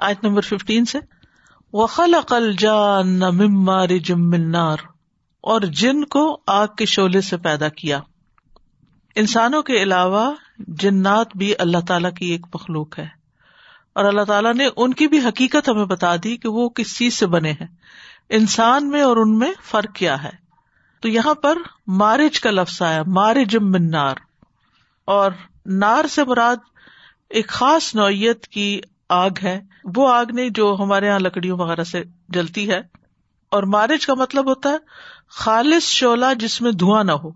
آیت number fifteen سے وخل عقل جان ممار جمنار اور جن کو آگ کے شعلے سے پیدا کیا۔ انسانوں کے علاوہ جنات بھی اللہ تعالیٰ کی ایک مخلوق ہے۔ اور اللہ تعالیٰ نے ان کی بھی حقیقت ہمیں بتا دی کہ وہ کس چیز سے بنے ہیں۔ انسان میں اور ان میں فرق کیا ہے۔ تو یہاں پر مارج کا لفظ آیا، مارج من نار۔ اور نار سے مراد ایک خاص نوعیت کی آگ ہے۔ وہ آگ نہیں جو ہمارے یہاں لکڑیوں وغیرہ سے جلتی ہے۔ اور مارج کا مطلب ہوتا ہے خالص شولا جس میں دھواں نہ ہو۔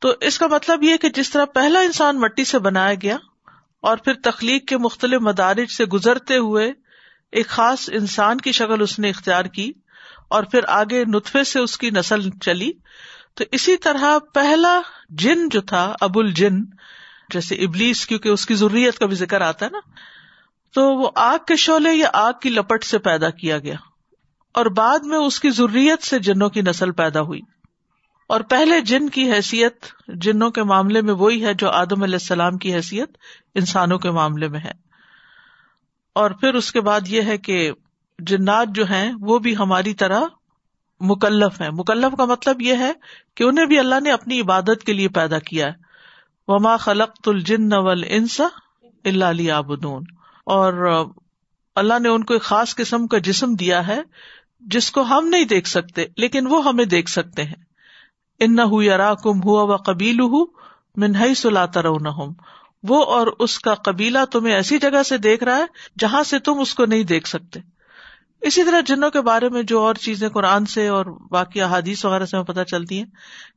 تو اس کا مطلب یہ کہ جس طرح پہلا انسان مٹی سے بنایا گیا اور پھر تخلیق کے مختلف مدارج سے گزرتے ہوئے ایک خاص انسان کی شکل اس نے اختیار کی اور پھر آگے نطفے سے اس کی نسل چلی۔ تو اسی طرح پہلا جن جو تھا ابو الجن جیسے ابلیس، کیونکہ اس کی ضروریت کا بھی ذکر آتا ہے نا۔ تو وہ آگ کے شعلے یا آگ کی لپٹ سے پیدا کیا گیا اور بعد میں اس کی ضروریت سے جنوں کی نسل پیدا ہوئی۔ اور پہلے جن کی حیثیت جنوں کے معاملے میں وہی ہے جو آدم علیہ السلام کی حیثیت انسانوں کے معاملے میں ہے۔ اور پھر اس کے بعد یہ ہے کہ جنات جو ہیں وہ بھی ہماری طرح مکلف ہے مکلف کا مطلب یہ ہے کہ انہیں بھی اللہ نے اپنی عبادت کے لیے پیدا کیا ہے۔ وما خلق الجن نول انسا اللہ علی آبدون اور اللہ نے ان کو ایک خاص قسم کا جسم دیا ہے، جس کو ہم نہیں دیکھ سکتے، لیکن وہ ہمیں دیکھ سکتے ہیں۔ ان نہ کم ہوا و قبیل ہُو منہئی سلا ترون وہ اور اس کا قبیلہ تمہیں ایسی جگہ سے دیکھ رہا ہے جہاں سے تم اس کو نہیں دیکھ سکتے۔ اسی طرح جنوں کے بارے میں جو اور چیزیں قرآن سے اور باقی احادیث وغیرہ سے پتہ چلتی ہیں،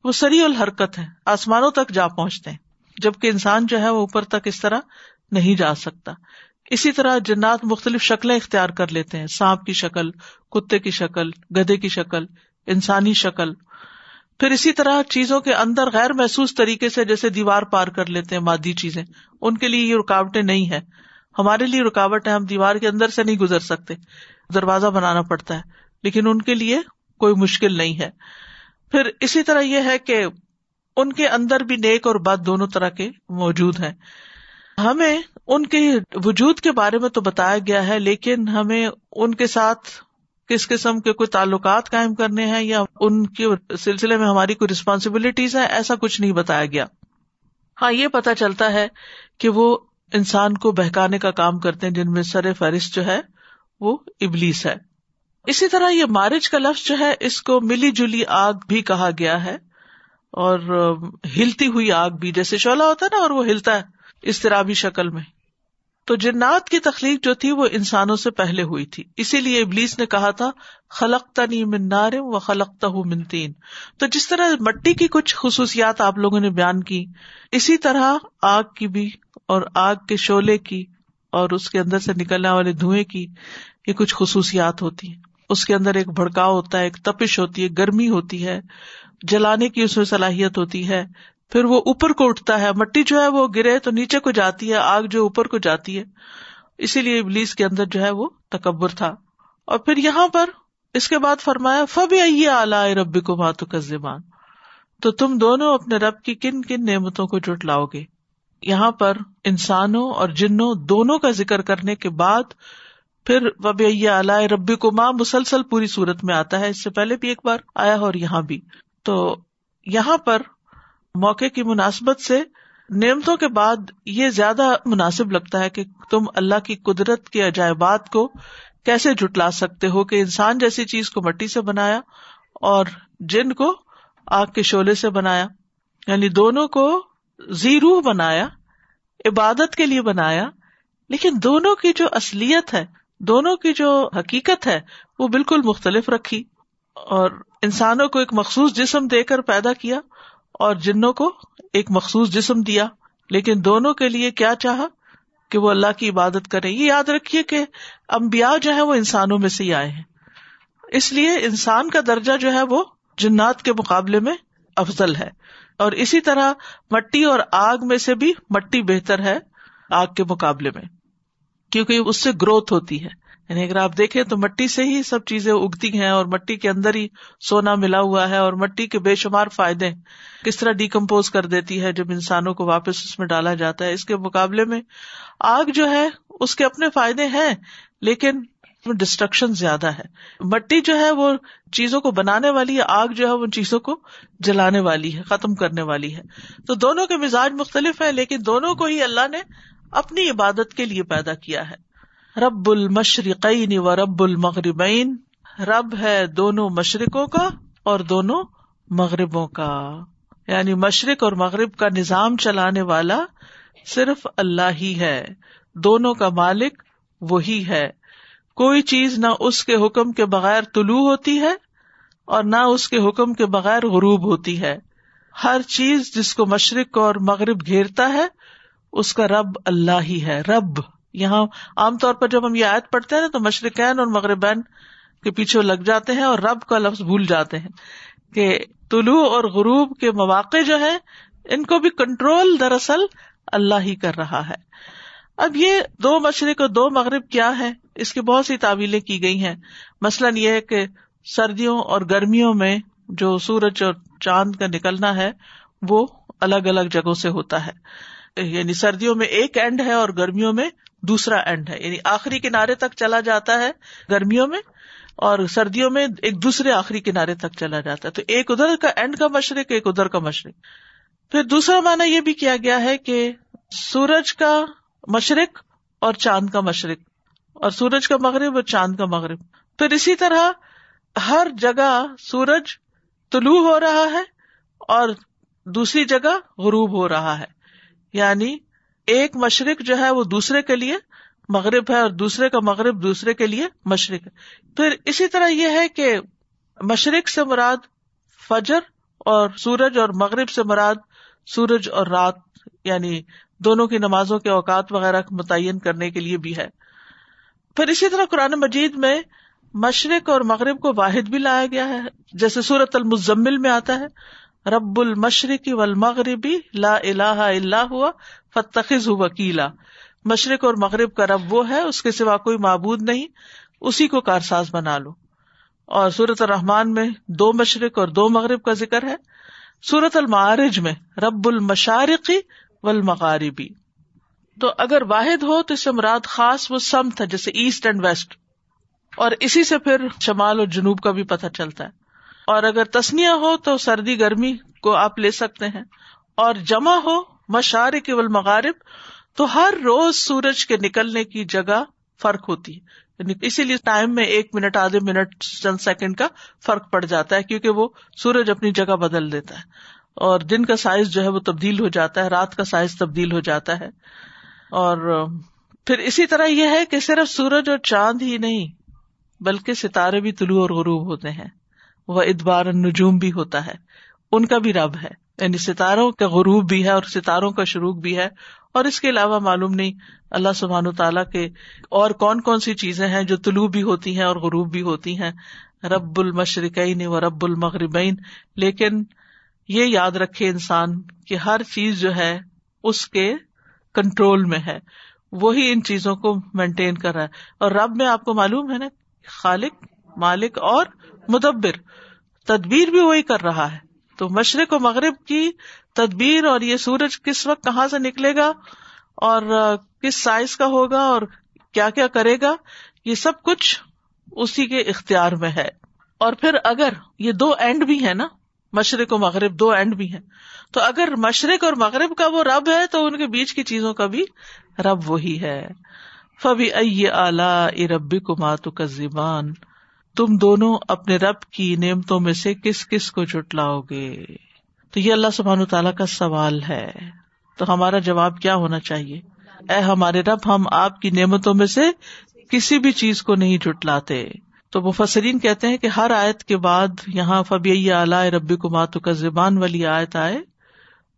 وہ سری الحرکت ہے آسمانوں تک جا پہنچتے ہیں، جبکہ انسان جو ہے وہ اوپر تک اس طرح نہیں جا سکتا۔ اسی طرح جنات مختلف شکلیں اختیار کر لیتے ہیں۔ سانپ کی شکل، کتے کی شکل، گدے کی شکل، انسانی شکل۔ پھر اسی طرح چیزوں کے اندر غیر محسوس طریقے سے جیسے دیوار پار کر لیتے ہیں، مادی چیزیں۔ ان کے لیے یہ رکاوٹیں نہیں ہے ہمارے لیے رکاوٹ ہے ہم دیوار کے اندر سے نہیں گزر سکتے۔ دروازہ بنانا پڑتا ہے، لیکن ان کے لیے کوئی مشکل نہیں ہے۔ پھر اسی طرح یہ ہے کہ ان کے اندر بھی نیک اور بد دونوں طرح کے موجود ہیں۔ ہمیں ان کے وجود کے بارے میں تو بتایا گیا ہے، لیکن ہمیں ان کے ساتھ کس قسم کے کوئی تعلقات قائم کرنے ہیں یا ان کے سلسلے میں ہماری کوئی ریسپانسبلٹیز ہے ایسا کچھ نہیں بتایا گیا۔ ہاں یہ پتا چلتا ہے کہ وہ انسان کو بہکانے کا کام کرتے ہیں، جن میں سر فہرست جو ہے وہ ابلیس ہے۔ اسی طرح یہ مارج کا لفظ جو ہے، اس کو ملی جلی آگ بھی کہا گیا ہے اور ہلتی ہوئی آگ بھی، جیسے شولا ہوتا ہے نا، اور وہ ہلتا ہے۔ اس شکل میں۔ تو جنات کی تخلیق جو تھی وہ انسانوں سے پہلے ہوئی تھی۔ اسی لیے ابلیس نے کہا تھا خلقتا نی منار و خلقتا ہوں منتین تو جس طرح مٹی کی کچھ خصوصیات آپ لوگوں نے بیان کی، اسی طرح آگ کی بھی اور آگ کے شعلے کی اور اس کے اندر سے نکلنے والے دھوئیں کی یہ کچھ خصوصیات ہوتی ہیں۔ اس کے اندر ایک بھڑکاؤ ہوتا ہے، ایک تپش ہوتی ہے، گرمی ہوتی ہے، جلانے کی اس میں صلاحیت ہوتی ہے۔ پھر وہ اوپر کو اٹھتا ہے، مٹی جو ہے وہ گرے تو نیچے کو جاتی ہے، آگ جو اوپر کو جاتی ہے۔ اسی لیے ابلیس کے اندر جو ہے وہ تکبر تھا۔ اور پھر یہاں پر اس کے بعد فرمایا فب آلائے ربی کو ماتو کا زبان تو تم دونوں اپنے رب کی کن کن نعمتوں کو جٹ لاؤ گے۔ یہاں پر انسانوں اور جنوں دونوں کا ذکر کرنے کے بعد پھر وب آلائے ربی کو ماں مسلسل پوری صورت میں آتا ہے۔ اس سے پہلے بھی ایک بار آیا اور یہاں بھی۔ تو یہاں پر موقع کی مناسبت سے نعمتوں کے بعد یہ زیادہ مناسب لگتا ہے کہ تم اللہ کی قدرت کے عجائبات کو کیسے جٹلا سکتے ہو کہ انسان جیسی چیز کو مٹی سے بنایا اور جن کو آگ کے شعلے سے بنایا یعنی دونوں کو زی روح بنایا، عبادت کے لیے بنایا، لیکن دونوں کی جو اصلیت ہے، دونوں کی جو حقیقت ہے، وہ بالکل مختلف رکھی اور انسانوں کو ایک مخصوص جسم دے کر پیدا کیا۔ اور جنوں کو ایک مخصوص جسم دیا، لیکن دونوں کے لیے کیا چاہا؟ کہ وہ اللہ کی عبادت کرے یہ یاد رکھیے کہ امبیا جو ہے وہ انسانوں میں سے ہی آئے ہیں۔ اس لیے انسان کا درجہ جو ہے وہ جنات کے مقابلے میں افضل ہے۔ اور اسی طرح مٹی اور آگ میں سے بھی مٹی بہتر ہے آگ کے مقابلے میں، کیونکہ اس سے گروتھ ہوتی ہے۔ یعنی اگر آپ دیکھیں تو مٹی سے ہی سب چیزیں اگتی ہیں اور مٹی کے اندر ہی سونا ملا ہوا ہے اور مٹی کے بے شمار فائدے کس طرح ڈیکمپوز کر دیتی ہے جب انسانوں کو واپس اس میں ڈالا جاتا ہے۔ اس کے مقابلے میں آگ جو ہے، اس کے اپنے فائدے ہیں، لیکن ڈسٹرکشن زیادہ ہے۔ مٹی جو ہے، وہ چیزوں کو بنانے والی ہے، آگ جو ہے، وہ چیزوں کو جلانے والی ہے، ختم کرنے والی ہے۔ تو دونوں کے مزاج مختلف ہے لیکن دونوں کو ہی اللہ نے اپنی عبادت کے لیے پیدا کیا ہے۔ رب المشرقین و رب المغربین۔ رب ہے دونوں مشرقوں کا اور دونوں مغربوں کا۔ یعنی مشرق اور مغرب کا نظام چلانے والا صرف اللہ ہی ہے۔ دونوں کا مالک وہی ہے۔ کوئی چیز نہ اس کے حکم کے بغیر طلوع ہوتی ہے اور نہ اس کے حکم کے بغیر غروب ہوتی ہے۔ ہر چیز جس کو مشرق اور مغرب گھیرتا ہے، اس کا رب اللہ ہی ہے۔ رب۔ یہاں عام طور پر جب ہم یہ آیت پڑھتے ہیں تو مشرقین اور مغربین کے پیچھے لگ جاتے ہیں اور رب کا لفظ بھول جاتے ہیں کہ طلوع اور غروب کے مواقع جو ہے ان کو بھی کنٹرول دراصل اللہ ہی کر رہا ہے۔ اب یہ دو مشرق اور دو مغرب کیا ہے اس کی بہت سی تعویلیں کی گئی ہیں۔ مثلاً یہ ہے کہ سردیوں اور گرمیوں میں جو سورج اور چاند کا نکلنا ہے، وہ الگ الگ جگہوں سے ہوتا ہے۔ یعنی سردیوں میں ایک اینڈ ہے اور گرمیوں میں دوسرا اینڈ ہے۔ یعنی آخری کنارے تک چلا جاتا ہے گرمیوں میں اور سردیوں میں ایک دوسرے آخری کنارے تک چلا جاتا ہے۔ تو ایک ادھر کا اینڈ کا مشرق، ایک ادھر کا مشرق۔ پھر دوسرا مانا یہ بھی کیا گیا ہے کہ سورج کا مشرق اور چاند کا مشرق۔ اور سورج کا مغرب اور چاند کا مغرب۔ پھر اسی طرح ہر جگہ سورج طلوع ہو رہا ہے اور دوسری جگہ غروب ہو رہا ہے۔ یعنی ایک مشرق جو ہے وہ دوسرے کے لیے مغرب ہے اور دوسرے کا مغرب دوسرے کے لیے مشرق ہے۔ پھر اسی طرح یہ ہے کہ مشرق سے مراد فجر اور سورج اور مغرب سے مراد سورج اور رات یعنی دونوں کی نمازوں کے اوقات وغیرہ متعین کرنے کے لیے بھی ہے۔ پھر اسی طرح قرآن مجید میں مشرق اور مغرب کو واحد بھی لایا گیا ہے، جیسے سورت المزمل میں آتا ہے۔ رب المشرقی والمغربی لا الہ الا ہوا فتخذ وکیلا۔ مشرق اور مغرب کا رب وہ ہے، اس کے سوا کوئی معبود نہیں، اسی کو کارساز بنا لو۔ اور سورت الرحمان میں دو مشرق اور دو مغرب کا ذکر ہے۔ سورت المعارج میں رب المشارقی والمغاربی تو اگر واحد ہو تو اس سے مراد خاص وہ سمت ہے جیسے ایسٹ اینڈ ویسٹ۔ اور اسی سے پھر شمال اور جنوب کا بھی پتہ چلتا ہے۔ اور اگر تسنیا ہو تو سردی گرمی کو آپ لے سکتے ہیں۔ اور جمع ہو مشار کے مغارب تو ہر روز سورج کے نکلنے کی جگہ فرق ہوتی ہے۔ یعنی اسی لیے ٹائم میں ایک منٹ، آدھے منٹ، چند سیکنڈ کا فرق پڑ جاتا ہے کیونکہ وہ سورج اپنی جگہ بدل دیتا ہے۔ اور دن کا سائز جو ہے وہ تبدیل ہو جاتا ہے، رات کا سائز تبدیل ہو جاتا ہے۔ اور پھر اسی طرح یہ ہے کہ صرف سورج اور چاند ہی نہیں، بلکہ ستارے بھی طلوع اور غروب ہوتے ہیں۔ وہ ادبار نجوم بھی ہوتا ہے۔ ان کا بھی رب ہے۔ یعنی ستاروں کا غروب بھی ہے اور ستاروں کا شروع بھی ہے۔ اور اس کے علاوہ معلوم نہیں اللہ سبحان تعالیٰ کے اور کون کون سی چیزیں ہیں جو طلوع بھی ہوتی ہیں اور غروب بھی ہوتی ہیں۔ رب المشرقین و رب المغربین۔ لیکن یہ یاد رکھے انسان کہ ہر چیز جو ہے اس کے کنٹرول میں ہے۔ وہی ان چیزوں کو مینٹین کر رہا ہے۔ اور رب میں آپ کو معلوم ہے نا خالق، مالک اور مدبر، تدبیر بھی وہی کر رہا ہے۔ تو مشرق و مغرب کی تدبیر اور یہ سورج کس وقت کہاں سے نکلے گا اور کس سائز کا ہوگا اور کیا کیا کرے گا، یہ سب کچھ اسی کے اختیار میں ہے۔ اور پھر اگر یہ دو اینڈ بھی ہے نا، مشرق و مغرب دو اینڈ بھی ہیں، تو اگر مشرق اور مغرب کا وہ رب ہے، تو ان کے بیچ کی چیزوں کا بھی رب وہی ہے۔ فبی ائی ربی کو ماتو کا زبان تم دونوں اپنے رب کی نعمتوں میں سے کس کس کو جٹلاؤ گے؟ تو یہ اللہ سبحان تعالیٰ کا سوال ہے۔ تو ہمارا جواب کیا ہونا چاہیے؟ اے ہمارے رب، ہم آپ کی نعمتوں میں سے کسی بھی چیز کو نہیں جٹلاتے تو مفسرین کہتے ہیں کہ ہر آیت کے بعد یہاں فبی اعلی ربی کو ماتو کا زبان والی آیت آئے۔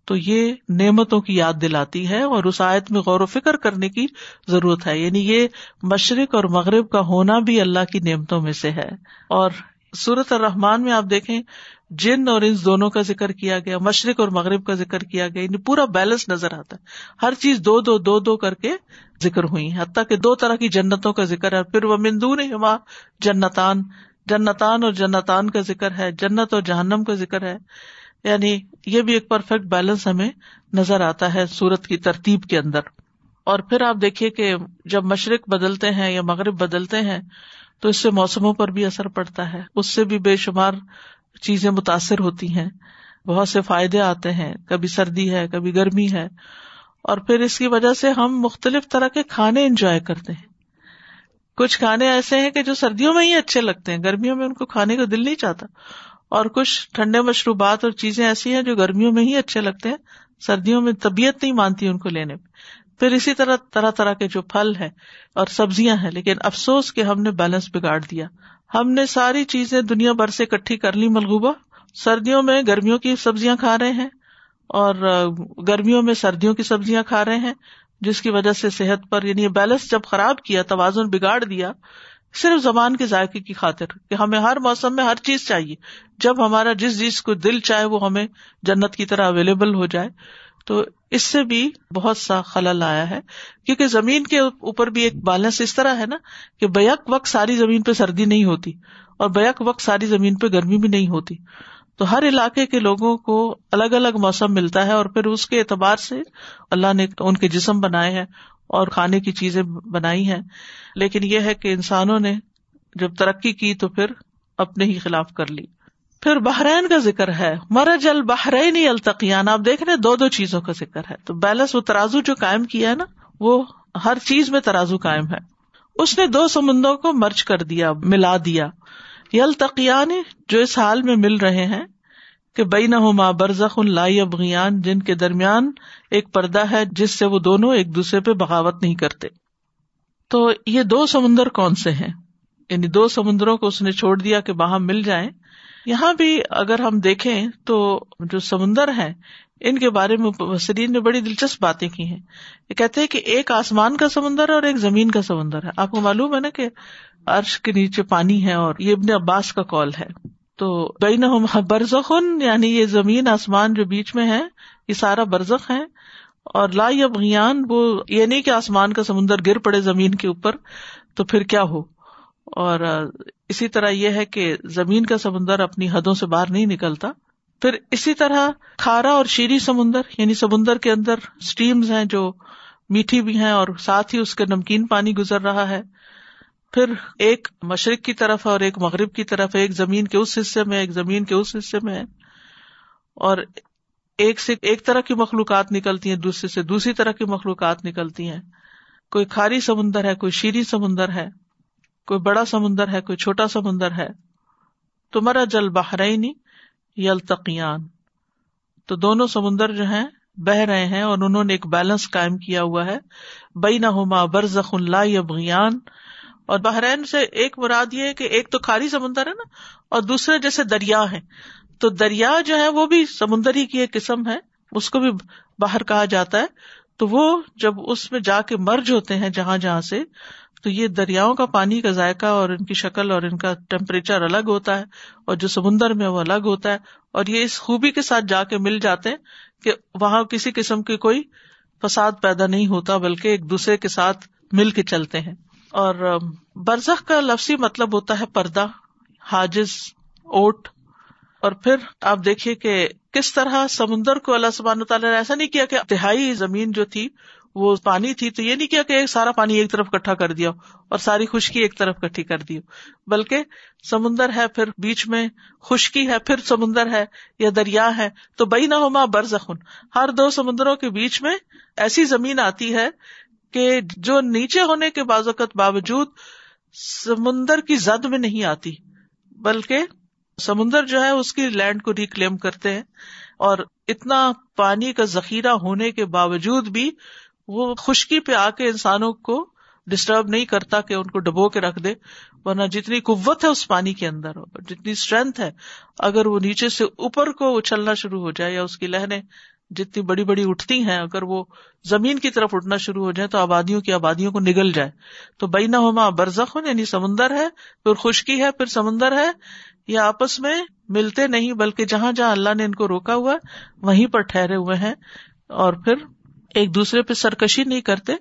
تو یہ نعمتوں کی یاد دلاتی ہے اور اس آیت میں غور و فکر کرنے کی ضرورت ہے۔ یعنی یہ مشرق اور مغرب کا ہونا بھی اللہ کی نعمتوں میں سے ہے۔ اور سورت الرحمان میں آپ دیکھیں، جن اور انس دونوں کا ذکر کیا گیا، مشرق اور مغرب کا ذکر کیا گیا یعنی پورا بیلنس نظر آتا ہے۔ ہر چیز دو دو دو دو کر کے ذکر ہوئی حتیٰ کہ دو طرح کی جنتوں کا ذکر ہے۔ پھر وہ مندون ہما جنتان جنتان اور جنتان کا ذکر ہے، جنت اور جہنم کا ذکر ہے۔ یعنی یہ بھی ایک پرفیکٹ بیلنس ہمیں نظر آتا ہے سورت کی ترتیب کے اندر۔ اور پھر آپ دیکھیے کہ جب مشرق بدلتے ہیں یا مغرب بدلتے ہیں، تو اس سے موسموں پر بھی اثر پڑتا ہے۔ اس سے بھی بے شمار چیزیں متاثر ہوتی ہیں۔ بہت سے فائدے آتے ہیں۔ کبھی سردی ہے، کبھی گرمی ہے۔ اور پھر اس کی وجہ سے ہم مختلف طرح کے کھانے انجوائے کرتے ہیں۔ کچھ کھانے ایسے ہیں کہ جو سردیوں میں ہی اچھے لگتے ہیں، گرمیوں میں ان کو کھانے کا دل نہیں چاہتا۔ اور کچھ ٹھنڈے مشروبات اور چیزیں ایسی ہیں جو گرمیوں میں ہی اچھے لگتے ہیں، سردیوں میں طبیعت نہیں مانتی ان کو لینے میں۔ پھر اسی طرح طرح طرح کے جو پھل ہے اور سبزیاں ہیں، لیکن افسوس کہ ہم نے بیلنس بگاڑ دیا۔ ہم نے ساری چیزیں دنیا بھر سے اکٹھی کر لی ملغوبہ۔ سردیوں میں گرمیوں کی سبزیاں کھا رہے ہیں اور گرمیوں میں سردیوں کی سبزیاں کھا رہے ہیں، جس کی وجہ سے صحت پر یعنی بیلنس جب خراب کیا، توازن بگاڑ دیا صرف زبان کے ذائقے کی خاطر کہ ہمیں ہر موسم میں ہر چیز چاہیے۔ جب ہمارا جس چیز کو دل چاہے وہ ہمیں جنت کی طرح اویلیبل ہو جائے۔ تو اس سے بھی بہت سا خلل آیا ہے۔ کیونکہ زمین کے اوپر بھی ایک بیلنس اس طرح ہے نا کہ بیک وقت ساری زمین پہ سردی نہیں ہوتی اور بیک وقت ساری زمین پہ گرمی بھی نہیں ہوتی۔ تو ہر علاقے کے لوگوں کو الگ الگ موسم ملتا ہے اور پھر اس کے اعتبار سے اللہ نے ان کے جسم بنائے ہیں۔ اور کھانے کی چیزیں بنائی ہیں۔ لیکن یہ ہے کہ انسانوں نے جب ترقی کی تو پھر اپنے ہی خلاف کر لی۔ پھر بحرین کا ذکر ہے۔ مرج البحرین التقیان آپ دیکھ رہے دو دو چیزوں کا ذکر ہے۔ تو بیلنس وہ ترازو جو قائم کیا ہے نا، وہ ہر چیز میں ترازو قائم ہے۔ اس نے دو سمندروں کو مرچ کر دیا، ملا دیا۔ یل تقیان جو اس حال میں مل رہے ہیں کہ بئی نہ ماں برزخ ان لائی ابغیان جن کے درمیان ایک پردہ ہے جس سے وہ دونوں ایک دوسرے پہ بغاوت نہیں کرتے۔ تو یہ دو سمندر کون سے ہیں؟ یعنی دو سمندروں کو اس نے چھوڑ دیا کہ وہاں مل جائیں۔ یہاں بھی اگر ہم دیکھیں تو جو سمندر ہیں، ان کے بارے میں مبصرین نے بڑی دلچسپ باتیں کی ہیں۔ یہ کہتے ہیں کہ ایک آسمان کا سمندر ہے اور ایک زمین کا سمندر ہے۔ آپ کو معلوم ہے نا کہ عرش کے نیچے پانی ہے اور یہ ابن عباس کا کال ہے۔ تو بین برزخن یعنی یہ زمین، آسمان جو بیچ میں ہے، یہ سارا برزخ ہے۔ اور لا یبغیان، وہ یہ نہیں کہ آسمان کا سمندر گر پڑے زمین کے اوپر، تو پھر کیا ہو؟ اور اسی طرح یہ ہے کہ زمین کا سمندر اپنی حدوں سے باہر نہیں نکلتا۔ پھر اسی طرح کھارا اور شیری سمندر یعنی سمندر کے اندر اسٹیمز ہیں جو میٹھی بھی ہیں اور ساتھ ہی اس کے نمکین پانی گزر رہا ہے۔ پھر ایک مشرق کی طرف اور ایک مغرب کی طرف ایک زمین کے اس حصے میں، ایک زمین کے اس حصے میں ہے۔ اور ایک سے ایک طرح کی مخلوقات نکلتی ہیں، دوسرے سے دوسری طرح کی مخلوقات نکلتی ہیں۔ کوئی کھاری سمندر ہے، کوئی شیریں سمندر ہے، کوئی بڑا سمندر ہے، کوئی چھوٹا سمندر ہے۔ تمہارا جل بحرینی یلتقیان۔ تو دونوں سمندر جو ہیں، بہ رہے ہیں اور انہوں نے ایک بیلنس قائم کیا ہوا ہے۔ بئی نہ ہوما برزخ اللہ یبغیان۔ اور بحرین سے ایک مراد یہ ہے کہ ایک تو کھاری سمندر ہے نا، اور دوسرے جیسے دریا ہے تو دریا جو ہے وہ بھی سمندری کی ایک قسم ہے، اس کو بھی باہر کہا جاتا ہے۔ تو وہ جب اس میں جا کے مرج ہوتے ہیں جہاں جہاں سے، تو یہ دریاؤں کا پانی کا ذائقہ اور ان کی شکل اور ان کا ٹیمپریچر الگ ہوتا ہے، اور جو سمندر میں وہ الگ ہوتا ہے۔ اور یہ اس خوبی کے ساتھ جا کے مل جاتے ہیں کہ وہاں کسی قسم کی کوئی فساد پیدا نہیں ہوتا، بلکہ ایک دوسرے کے ساتھ مل کے چلتے ہیں۔ اور برزخ کا لفظی مطلب ہوتا ہے پردہ، حاجز، اوٹ۔ اور پھر آپ دیکھیے کہ کس طرح سمندر کو اللہ سبحانہ تعالیٰ نے ایسا نہیں کیا کہ تہائی زمین جو تھی وہ پانی تھی، تو یہ نہیں کیا کہ سارا پانی ایک طرف کٹھا کر دیا اور ساری خشکی ایک طرف کٹھی کر دی بلکہ سمندر ہے پھر بیچ میں خشکی ہے، پھر سمندر ہے یا دریا ہے۔ تو بئی نہ ہوما برزخن، ہر دو سمندروں کے بیچ میں ایسی زمین آتی ہے کہ جو نیچے ہونے کے بازوقت باوجود سمندر کی زد میں نہیں آتی، بلکہ سمندر جو ہے اس کی لینڈ کو ریکلیم کرتے ہیں اور اتنا پانی کا ذخیرہ ہونے کے باوجود بھی وہ خشکی پہ آ کے انسانوں کو ڈسٹرب نہیں کرتا کہ ان کو ڈبو کے رکھ دے، ورنہ جتنی قوت ہے اس پانی کے اندر جتنی اسٹرینتھ ہے، اگر وہ نیچے سے اوپر کو اچھلنا شروع ہو جائے یا اس کی لہریں جتنی بڑی بڑی اٹھتی ہیں، اگر وہ زمین کی طرف اٹھنا شروع ہو جائے تو آبادیوں کی آبادیوں کو نگل جائے تو بئی نہ ہوما برزخ یعنی سمندر ہے، پھر خشکی ہے، پھر سمندر ہے، یہ آپس میں ملتے نہیں، بلکہ جہاں جہاں اللہ نے ان کو روکا ہوا، وہیں پر ٹھہرے ہوئے ہیں۔ اور پھر ایک دوسرے پہ سرکشی نہیں کرتے،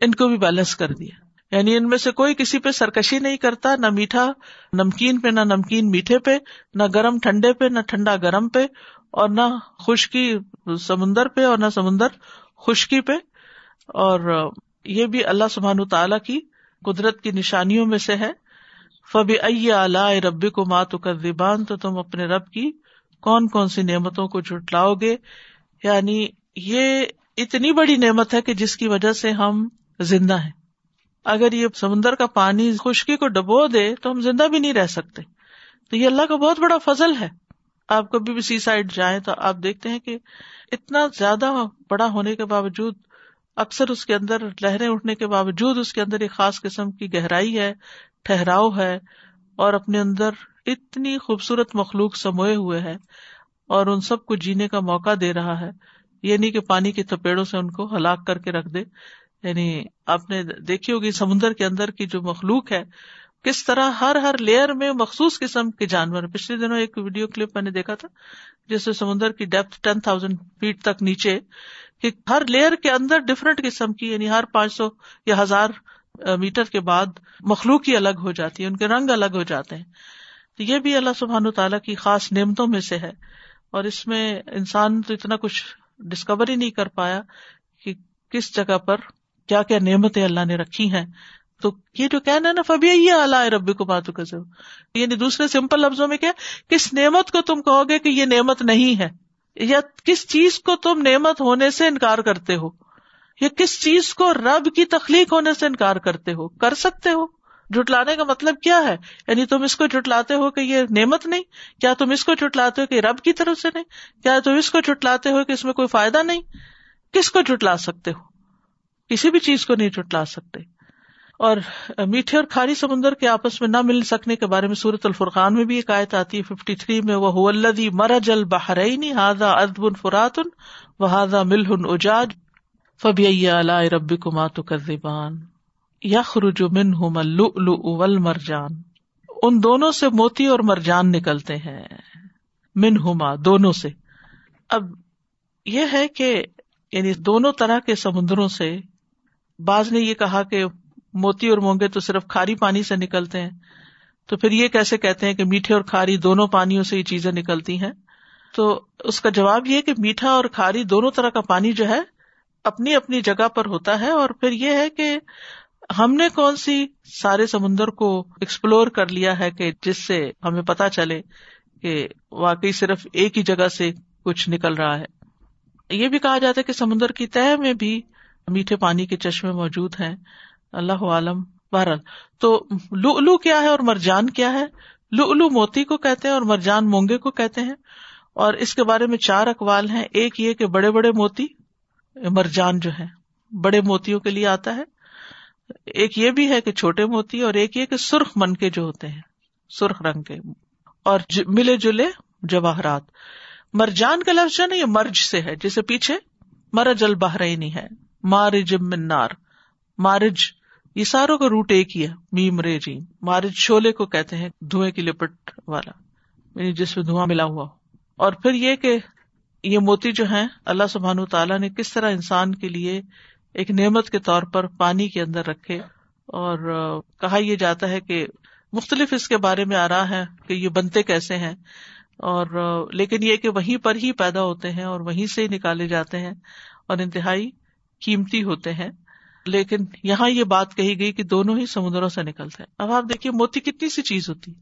ان کو بھی بیلنس کر دیا۔ یعنی ان میں سے کوئی کسی پہ سرکشی نہیں کرتا، نہ میٹھا نمکین پہ، نہ نمکین میٹھے پہ، نہ گرم ٹھنڈے پہ، نہ ٹھنڈا گرم پہ۔ اور نہ خشکی سمندر پہ اور نہ سمندر خشکی پہ۔ اور یہ بھی اللہ سبحان تعالی کی قدرت کی نشانیوں میں سے ہے۔ فب ائی ربی کو مات کر زبان تو تم اپنے رب کی کون کون سی نعمتوں کو جٹلاؤ گے؟ یعنی یہ اتنی بڑی نعمت ہے کہ جس کی وجہ سے ہم زندہ ہیں۔ اگر یہ سمندر کا پانی خشکی کو ڈبو دے تو ہم زندہ بھی نہیں رہ سکتے۔ تو یہ اللہ کا بہت بڑا فضل ہے۔ آپ کبھی بھی سی سائڈ جائیں تو آپ دیکھتے ہیں کہ اتنا زیادہ بڑا ہونے کے باوجود، اکثر اس کے اندر لہریں اٹھنے کے باوجود اس کے اندر ایک خاص قسم کی گہرائی ہے، ٹھہراؤ ہے اور اپنے اندر اتنی خوبصورت مخلوق سموئے ہوئے ہے اور ان سب کو جینے کا موقع دے رہا ہے۔ یہ نہیں کہ پانی کے تپیڑوں سے ان کو ہلاک کر کے رکھ دے۔ یعنی آپ نے دیکھی ہوگی سمندر کے اندر کی جو مخلوق ہے کس طرح ہر ہر لیئر میں مخصوص قسم کے جانور پچھلے دنوں ایک ویڈیو کلپ میں نے دیکھا تھا، جس میں سمندر کی ڈیپتھ ٹین تھاؤزینڈ فیٹ تک نیچے کہ ہر لیئر کے اندر ڈفرنٹ قسم کی یعنی ہر پانچ سو یا ہزار میٹر کے بعد مخلوق ہی الگ ہو جاتی ہے ان کے رنگ الگ ہو جاتے ہیں۔ تو یہ بھی اللہ سبحان تعالیٰ کی خاص نعمتوں میں سے ہے۔ اور اس میں انسان تو اتنا کچھ ڈسکور ہی نہیں کر پایا کہ کس جگہ پر کیا کیا نعمتیں اللہ نے رکھی ہیں۔ تو یہ جو کہنا ہے نا فبی یہ اللہ ربی کو باتوں کا یعنی دوسرے سمپل لفظوں میں کیا، کس نعمت کو تم کہو گے کہ یہ نعمت نہیں ہے؟ یا کس چیز کو تم نعمت ہونے سے انکار کرتے ہو؟ یا کس چیز کو رب کی تخلیق ہونے سے انکار کرتے ہو؟ کر سکتے ہو؟ جٹلانے کا مطلب کیا ہے؟ یعنی تم اس کو جٹلاتے ہو کہ یہ نعمت نہیں؟ کیا تم اس کو جٹلاتے ہو کہ رب کی طرف سے نہیں؟ کیا تم اس کو جٹلاتے ہو کہ اس میں کوئی فائدہ نہیں؟ کس کو جٹلا سکتے ہو؟ کسی بھی چیز کو نہیں چٹلا سکتے۔ اور میٹھے اور کھاری سمندر کے آپس میں نہ مل سکنے کے بارے میں سورت الفرقان میں بھی ایک آیت آتی ہے ففٹی تھری میں وہ مرج البحرین ہاضا ادب فراتن و ہاضا ملہن اجاج فبی علی ربی کو ماتو کربان یخرج منہم اللؤلؤ والمرجان ان دونوں سے موتی اور مرجان نکلتے ہیں، منہما دونوں سے۔ اب یہ ہے کہ یعنی دونوں طرح کے سمندروں سے بعض نے یہ کہا کہ موتی اور مونگے تو صرف کھاری پانی سے نکلتے ہیں۔ تو پھر یہ کیسے کہتے ہیں کہ میٹھے اور کھاری دونوں پانیوں سے یہ چیزیں نکلتی ہیں؟ تو اس کا جواب یہ کہ میٹھا اور کھاری دونوں طرح کا پانی جو ہے اپنی اپنی جگہ پر ہوتا ہے اور پھر یہ ہے کہ ہم نے کون سی سارے سمندر کو ایکسپلور کر لیا ہے کہ جس سے ہمیں پتا چلے کہ واقعی صرف ایک ہی جگہ سے کچھ نکل رہا ہے۔ یہ بھی کہا جاتا ہے کہ سمندر کی تہ میں بھی میٹھے پانی کے چشمے موجود ہیں۔ اللہ عالم، بہرحال۔ تو لو کیا ہے اور مرجان کیا ہے؟ لو لو موتی کو کہتے ہیں اور مرجان مونگے کو کہتے ہیں۔ اور اس کے بارے میں چار اقوال ہیں۔ ایک یہ کہ بڑے بڑے موتی، مرجان جو ہے بڑے موتیوں کے لیے آتا ہے۔ ایک یہ بھی ہے کہ چھوٹے موتی، اور ایک یہ کہ سرخ من کے جو ہوتے ہیں، سرخ رنگ کے۔ اور ملے جلے جواہرات۔ مرجان کا لفظ جو نا، یہ مرج سے ہے، جسے پیچھے مرج البحرینی ہے۔ مارج منار مارج یہ ساروں کا روٹ ایک ہی ہے۔ میم رے جی۔ مارج شولے کو کہتے ہیں، دھوئیں کی لپٹ والا۔ یعنی جس میں دھواں ملا ہوا اور پھر یہ کہ یہ موتی جو ہے اللہ سبحان تعالیٰ نے کس طرح انسان کے لیے ایک نعمت کے طور پر پانی کے اندر رکھے۔ اور کہا یہ جاتا ہے کہ مختلف اس کے بارے میں آ رہا ہے کہ یہ بنتے کیسے ہیں۔ اور لیکن یہ کہ وہیں پر ہی پیدا ہوتے ہیں اور وہیں سے ہی نکالے جاتے ہیں اور انتہائی قیمتی ہوتے ہیں۔ لیکن یہاں یہ بات کہی گئی کہ دونوں ہی سمندروں سے نکلتے ہیں۔ اب آپ دیکھیے موتی کتنی سی چیز ہوتی۔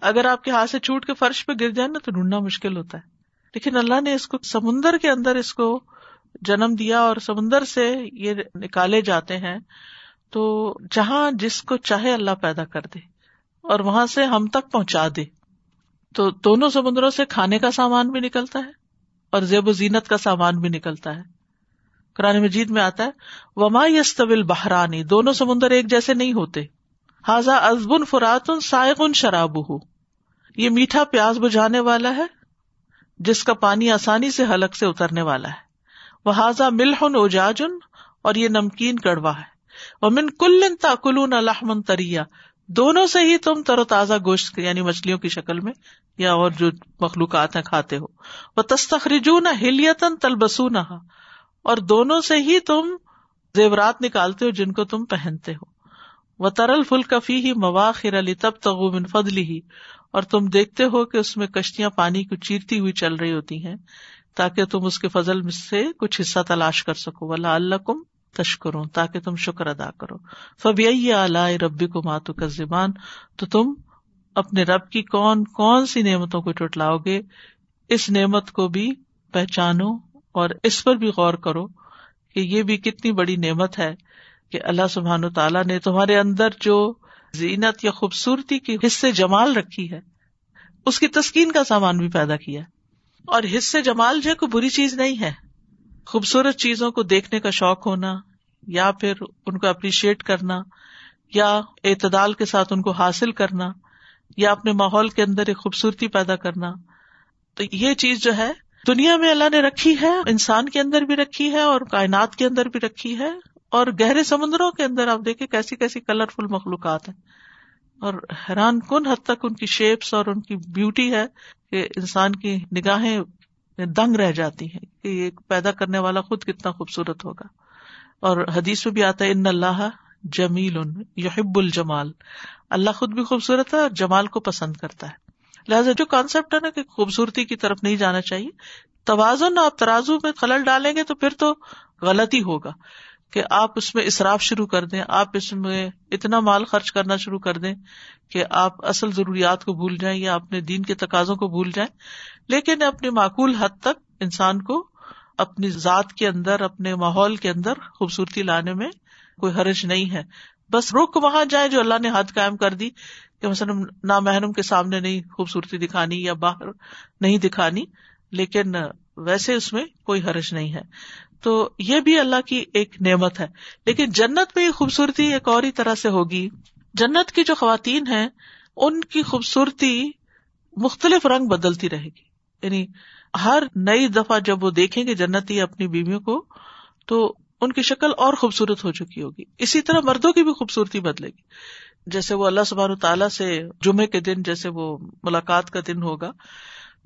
اگر آپ کے ہاتھ سے چھوٹ کے فرش پہ گر جائے نا تو ڈھونڈنا مشکل ہوتا ہے۔ لیکن اللہ نے اس کو سمندر کے اندر اس کو جنم دیا اور سمندر سے یہ نکالے جاتے ہیں تو جہاں جس کو چاہے اللہ پیدا کر دے اور وہاں سے ہم تک پہنچا دے۔ تو دونوں سمندروں سے کھانے کا سامان بھی نکلتا ہے اور زیب و زینت کا سامان بھی نکلتا ہے۔ قرآن مجید میں آتا ہے، وما یس طویل بہرانی دونوں سمندر ایک جیسے نہیں ہوتے۔ حاضا ازبن فراتن سائغن شراب ہو یہ میٹھا پیاز بجھانے والا ہے، جس کا پانی آسانی سے حلق سے اترنے والا ہے۔ وہ حاضا ملحن اجاجن اور یہ نمکین کڑوا ہے۔ وہ من کل تاکلون الحمن تریا دونوں سے ہی تم تر و تازہ گوشت یعنی مچھلیوں کی شکل میں، یا اور جو مخلوقات ہیں، کھاتے ہو۔ وہ تستخرجو نہ ہلیتن تلبسو نہ اور دونوں سے ہی تم زیورات نکالتے ہو جن کو تم پہنتے ہو۔ وہ ترل فل کفی ہی مواخر علی تب تغو من فضلی ہی اور تم دیکھتے ہو کہ اس میں کشتیاں پانی کو چیرتی ہوئی چل رہی ہوتی ہیں، تاکہ تم اس کے فضل سے کچھ حصہ تلاش کر سکو۔ ولا اللہ کم تشکروں تاکہ تم شکر ادا کرو۔ فبی اعلی ربی کو ماتو کا زبان تو تم اپنے رب کی کون کون سی نعمتوں کو ٹوٹلاؤ گے؟ اس نعمت کو بھی پہچانو۔ اور اس پر بھی غور کرو کہ یہ بھی کتنی بڑی نعمت ہے کہ اللہ سبحان تعالیٰ نے تمہارے اندر جو زینت یا خوبصورتی کی حصے جمال رکھی ہے، اس کی تسکین کا سامان بھی پیدا کیا اور حصے جمال جو کوئی بری چیز نہیں ہے۔ خوبصورت چیزوں کو دیکھنے کا شوق ہونا، یا پھر ان کو اپریشیٹ کرنا، یا اعتدال کے ساتھ ان کو حاصل کرنا، یا اپنے ماحول کے اندر ایک خوبصورتی پیدا کرنا۔ تو یہ چیز جو ہے دنیا میں اللہ نے رکھی ہے، انسان کے اندر بھی رکھی ہے اور کائنات کے اندر بھی رکھی ہے اور گہرے سمندروں کے اندر آپ دیکھیں کیسی کیسی کلرفل مخلوقات ہیں۔ اور حیران کن حد تک ان کی شیپس اور ان کی بیوٹی ہے کہ انسان کی نگاہیں دنگ رہ جاتی ہیں کہ یہ پیدا کرنے والا خود کتنا خوبصورت ہوگا۔ اور حدیث میں بھی آتا ہے، ان اللہ جمیل یحب الجمال اللہ خود بھی خوبصورت ہے اور جمال کو پسند کرتا ہے۔ لہٰذا جو کانسیپٹ ہے نا کہ خوبصورتی کی طرف نہیں جانا چاہیے، توازن آپ ترازو میں خلل ڈالیں گے تو پھر تو غلط ہی ہوگا کہ آپ اس میں اصراف شروع کر دیں، آپ اس میں اتنا مال خرچ کرنا شروع کر دیں کہ آپ اصل ضروریات کو بھول جائیں یا اپنے دین کے تقاضوں کو بھول جائیں۔ لیکن اپنی معقول حد تک انسان کو اپنی ذات کے اندر، اپنے ماحول کے اندر خوبصورتی لانے میں کوئی حرج نہیں ہے۔ بس رک وہاں جائے جو اللہ نے حد قائم کر دی۔ کہ مثلاً نامحرم کے سامنے نہیں خوبصورتی دکھانی یا باہر نہیں دکھانی، لیکن ویسے اس میں کوئی حرج نہیں ہے۔ تو یہ بھی اللہ کی ایک نعمت ہے۔ لیکن جنت میں یہ خوبصورتی ایک اور ہی طرح سے ہوگی۔ جنت کی جو خواتین ہیں، ان کی خوبصورتی مختلف رنگ بدلتی رہے گی۔ یعنی ہر نئی دفعہ جب وہ دیکھیں گے جنتی اپنی بیویوں کو، تو ان کی شکل اور خوبصورت ہو چکی ہوگی۔ اسی طرح مردوں کی بھی خوبصورتی بدلے گی۔ جیسے وہ اللہ سبحان تعالیٰ سے جمعے کے دن جیسے وہ ملاقات کا دن ہوگا،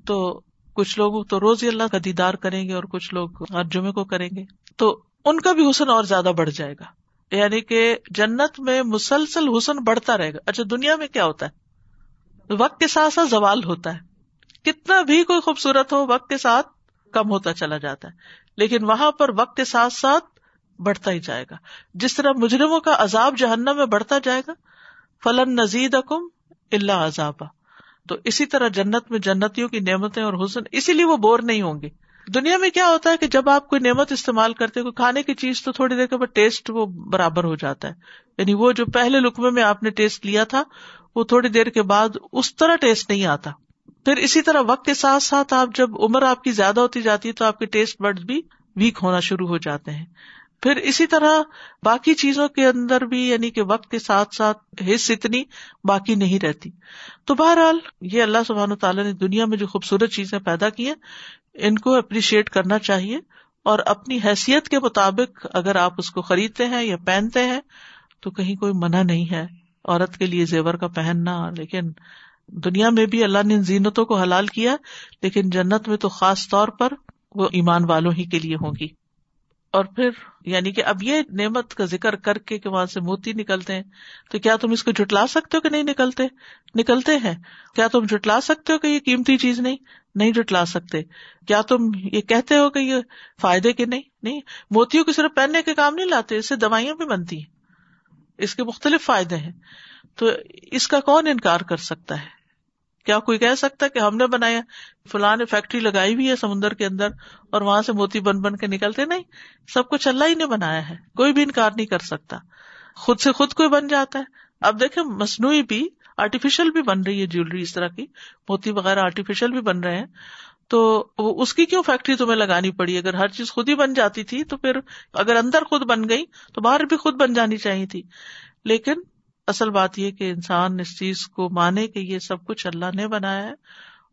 تو کچھ لوگ تو روز ہی اللہ کا دیدار کریں گے اور کچھ لوگ ہر جمعے کو کریں گے۔ تو ان کا بھی حسن اور زیادہ بڑھ جائے گا۔ یعنی کہ جنت میں مسلسل حسن بڑھتا رہے گا۔ اچھا دنیا میں کیا ہوتا ہے؟ وقت کے ساتھ ساتھ زوال ہوتا ہے۔ کتنا بھی کوئی خوبصورت ہو، وقت کے ساتھ کم ہوتا چلا جاتا ہے۔ لیکن وہاں پر وقت کے ساتھ ساتھ بڑھتا ہی جائے گا۔ جس طرح مجرموں کا عذاب جہنم میں بڑھتا جائے گا فلن نزید اکم اللہ عذاب تو اسی طرح جنت میں جنتیوں کی نعمتیں اور حسن، اسی لیے وہ بور نہیں ہوں گے۔ دنیا میں کیا ہوتا ہے کہ جب آپ کوئی نعمت استعمال کرتے کوئی کھانے کی چیز تو تھوڑی دیر کے بعد ٹیسٹ وہ برابر ہو جاتا ہے۔ یعنی وہ جو پہلے لکمے میں آپ نے ٹیسٹ لیا تھا، وہ تھوڑی دیر کے بعد اس طرح ٹیسٹ نہیں آتا۔ پھر اسی طرح وقت کے ساتھ ساتھ آپ جب عمر آپ کی زیادہ ہوتی جاتی ہے تو آپ کے ٹیسٹ برڈ بھی ویک ہونا شروع ہو جاتے ہیں۔ پھر اسی طرح باقی چیزوں کے اندر بھی یعنی کہ وقت کے ساتھ ساتھ حص اتنی باقی نہیں رہتی۔ تو بہرحال یہ اللہ سبحان تعالیٰ نے دنیا میں جو خوبصورت چیزیں پیدا کی ہیں، ان کو اپریشیٹ کرنا چاہیے۔ اور اپنی حیثیت کے مطابق اگر آپ اس کو خریدتے ہیں یا پہنتے ہیں، تو کہیں کوئی منع نہیں ہے۔ عورت کے لیے زیور کا پہننا، لیکن دنیا میں بھی اللہ نے ان زینتوں کو حلال کیا، لیکن جنت میں تو خاص طور پر وہ ایمان والوں ہی کے لیے ہوگی اور پھر یعنی کہ اب یہ نعمت کا ذکر کر کے کہ وہاں سے موتی نکلتے ہیں، تو کیا تم اس کو جٹلا سکتے ہو کہ نہیں نکلتے؟ نکلتے ہیں۔ کیا تم جٹلا سکتے ہو کہ یہ قیمتی چیز نہیں؟ نہیں جٹلا سکتے۔ کیا تم یہ کہتے ہو کہ یہ فائدے کے نہیں؟ نہیں۔ موتیوں کو صرف پہننے کے کام نہیں لاتے، اس سے دوائیاں بھی بنتی۔ ہیں اس کے مختلف فائدے ہیں۔ تو اس کا کون انکار کر سکتا ہے؟ کیا کوئی کہہ سکتا ہے کہ ہم نے بنایا فلاں نے فیکٹری لگائی ہوئی ہے سمندر کے اندر اور وہاں سے موتی بن بن کے نکلتے نہیں، سب کچھ اللہ ہی نے بنایا ہے، کوئی بھی انکار نہیں کر سکتا۔ خود سے خود کوئی بن جاتا ہے۔ اب دیکھیں، مصنوعی بھی آرٹیفیشل بھی بن رہی ہے جیولری اس طرح کی۔ موتی وغیرہ آرٹیفیشل بھی بن رہے ہیں۔ تو اس کی کیوں فیکٹری تمہیں لگانی پڑی؟ اگر ہر چیز خود ہی بن جاتی تھی تو پھر اگر اندر خود بن گئی تو باہر بھی خود بن جانی چاہیے تھی۔ لیکن اصل بات یہ کہ انسان اس چیز کو مانے کہ یہ سب کچھ اللہ نے بنایا ہے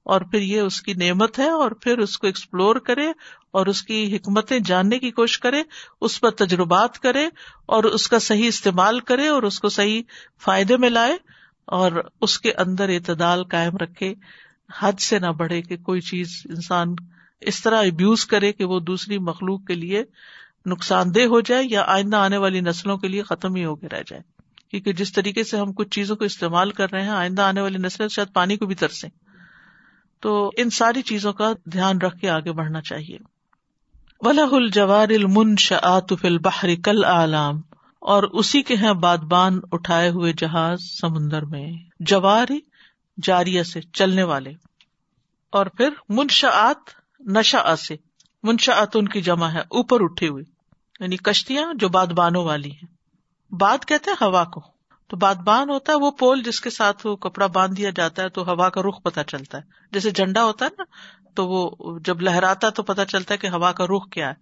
اور پھر یہ اس کی نعمت ہے اور پھر اس کو ایکسپلور کرے اور اس کی حکمتیں جاننے کی کوشش کرے، اس پر تجربات کرے اور اس کا صحیح استعمال کرے اور اس کو صحیح فائدے میں لائے اور اس کے اندر اعتدال قائم رکھے، حد سے نہ بڑھے کہ کوئی چیز انسان اس طرح ابیوز کرے کہ وہ دوسری مخلوق کے لیے نقصان دہ ہو جائے یا آئندہ آنے والی نسلوں کے لیے ختم ہی ہو کے رہ جائے۔ کیونکہ جس طریقے سے ہم کچھ چیزوں کو استعمال کر رہے ہیں، آئندہ آنے والی نسلیں شاید پانی کو بھی ترسیں۔ تو ان ساری چیزوں کا دھیان رکھ کے آگے بڑھنا چاہیے۔ ولہ الجوار المن شعت البحر کل عالام اور اسی کے ہیں بادبان اٹھائے ہوئے جہاز سمندر میں۔ جواری جاریہ سے چلنے والے۔ اور پھر منشاط نشا سے۔ منشاط ان کی جمع ہے، اوپر اٹھے ہوئے۔ یعنی کشتیاں جو بادبانوں والی ہیں۔ باد کہتے ہیں ہوا کو۔ تو بادبان ہوتا ہے، وہ پول جس کے ساتھ وہ کپڑا باندھ دیا جاتا ہے تو ہوا کا رخ پتا چلتا ہے۔ جیسے جھنڈا ہوتا ہے نا، تو وہ جب لہراتا تو پتا چلتا ہے کہ ہوا کا رخ کیا ہے۔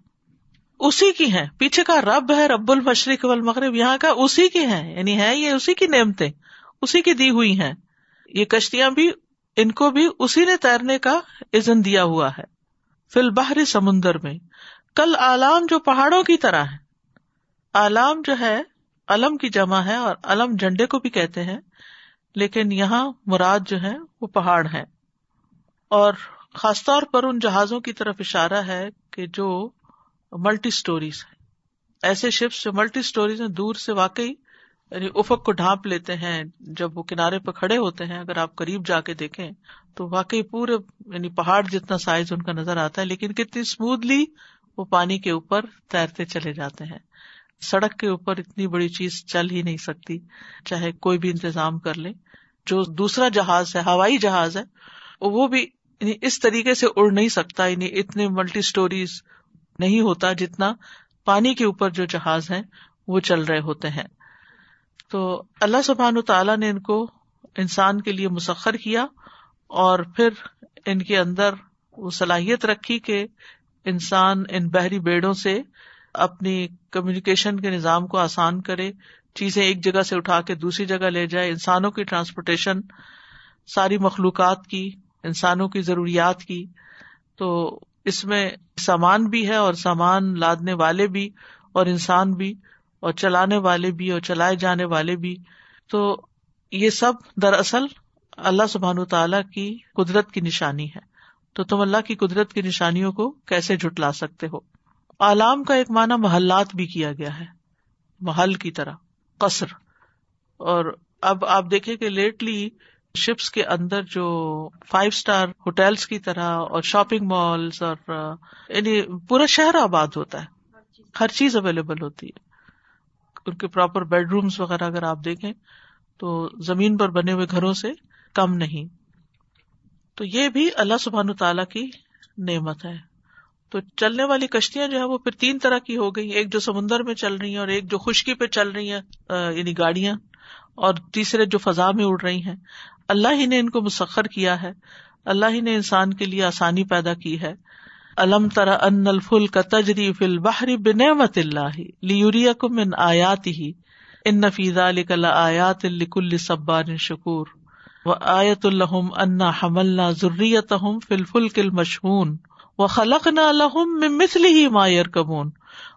اسی کی ہے پیچھے کا رب ہے رب المشرق والمغرب، یہاں کا اسی کی ہے یعنی ہے یہ اسی کی نعمتیں، اسی کی دی ہوئی ہیں۔ یہ کشتیاں بھی، ان کو بھی اسی نے تیرنے کا عزن دیا ہوا ہے۔ فی البحر سمندر میں۔ کل آلام جو پہاڑوں کی طرح ہے۔ آلام جو ہے علم کی جمع ہے اور علم جھنڈے کو بھی کہتے ہیں، لیکن یہاں مراد جو ہے وہ پہاڑ ہے۔ اور خاص طور پر ان جہازوں کی طرف اشارہ ہے کہ جو ملٹی اسٹوریز ہیں۔ ایسے شپس جو ملٹی اسٹوریز ہیں، دور سے واقعی یعنی افق کو ڈھانپ لیتے ہیں۔ جب وہ کنارے پہ کھڑے ہوتے ہیں، اگر آپ قریب جا کے دیکھیں، تو واقعی پورے یعنی پہاڑ جتنا سائز ان کا نظر آتا ہے، لیکن کتنی اسموتھلی وہ پانی کے اوپر تیرتے چلے جاتے ہیں۔ سڑک کے اوپر اتنی بڑی چیز چل ہی نہیں سکتی، چاہے کوئی بھی انتظام کر لے۔ جو دوسرا جہاز ہے، ہوائی جہاز ہے، وہ بھی یعنی اس طریقے سے اڑ نہیں سکتا یعنی اتنے ملٹی اسٹوریز نہیں ہوتا جتنا پانی کے اوپر جو جہاز ہے وہ چل رہے ہوتے ہیں۔ تو اللہ سبحان تعالیٰ نے ان کو انسان کے لیے مسخر کیا اور پھر ان کے اندر وہ صلاحیت رکھی کہ انسان ان بحری بیڑوں سے اپنی کمیونیکیشن کے نظام کو آسان کرے، چیزیں ایک جگہ سے اٹھا کے دوسری جگہ لے جائے، انسانوں کی ٹرانسپورٹیشن ساری مخلوقات کی، انسانوں کی ضروریات کی۔ تو اس میں سامان بھی ہے اور سامان لادنے والے بھی اور انسان بھی اور چلانے والے بھی اور چلائے جانے والے بھی۔ تو یہ سب دراصل اللہ سبحان تعالی کی قدرت کی نشانی ہے۔ تو تم اللہ کی قدرت کی نشانیوں کو کیسے جٹلا سکتے ہو؟ آلام کا ایک معنی محلات بھی کیا گیا ہے، محل کی طرح، قصر۔ اور اب آپ دیکھیں کہ لیٹلی شپس کے اندر جو فائیو اسٹار ہوٹلس کی طرح اور شاپنگ مالس اور یعنی پورا شہر آباد ہوتا ہے۔ ہر چیز اویلیبل ہوتی ہے۔ ان کے پراپر بیڈ رومس وغیرہ اگر آپ دیکھیں تو زمین پر بنے ہوئے گھروں سے کم نہیں۔ تو یہ بھی اللہ سبحان تعالی کی نعمت ہے۔ تو چلنے والی کشتیاں جو ہے وہ پھر تین طرح کی ہو گئی ایک جو سمندر میں چل رہی ہیں اور ایک جو خشکی پہ چل رہی ہیں یعنی گاڑیاں۔ اور تیسرے جو فضا میں اڑ رہی ہیں۔ اللہ ہی نے ان کو مسخر کیا ہے۔ اللہ ہی نے انسان کے لیے آسانی پیدا کی ہے۔ الم ترا ان الفل کا تجری فل بحری بنعمت اللہ لیوریا کو من آیات ہی ان نفیزہ علی آیات الکل صبان شکور۔ و آیت الحم انا حمل ضروریت فل فل کل مشہون و خلق نہ الحم میں ہی مایور کمون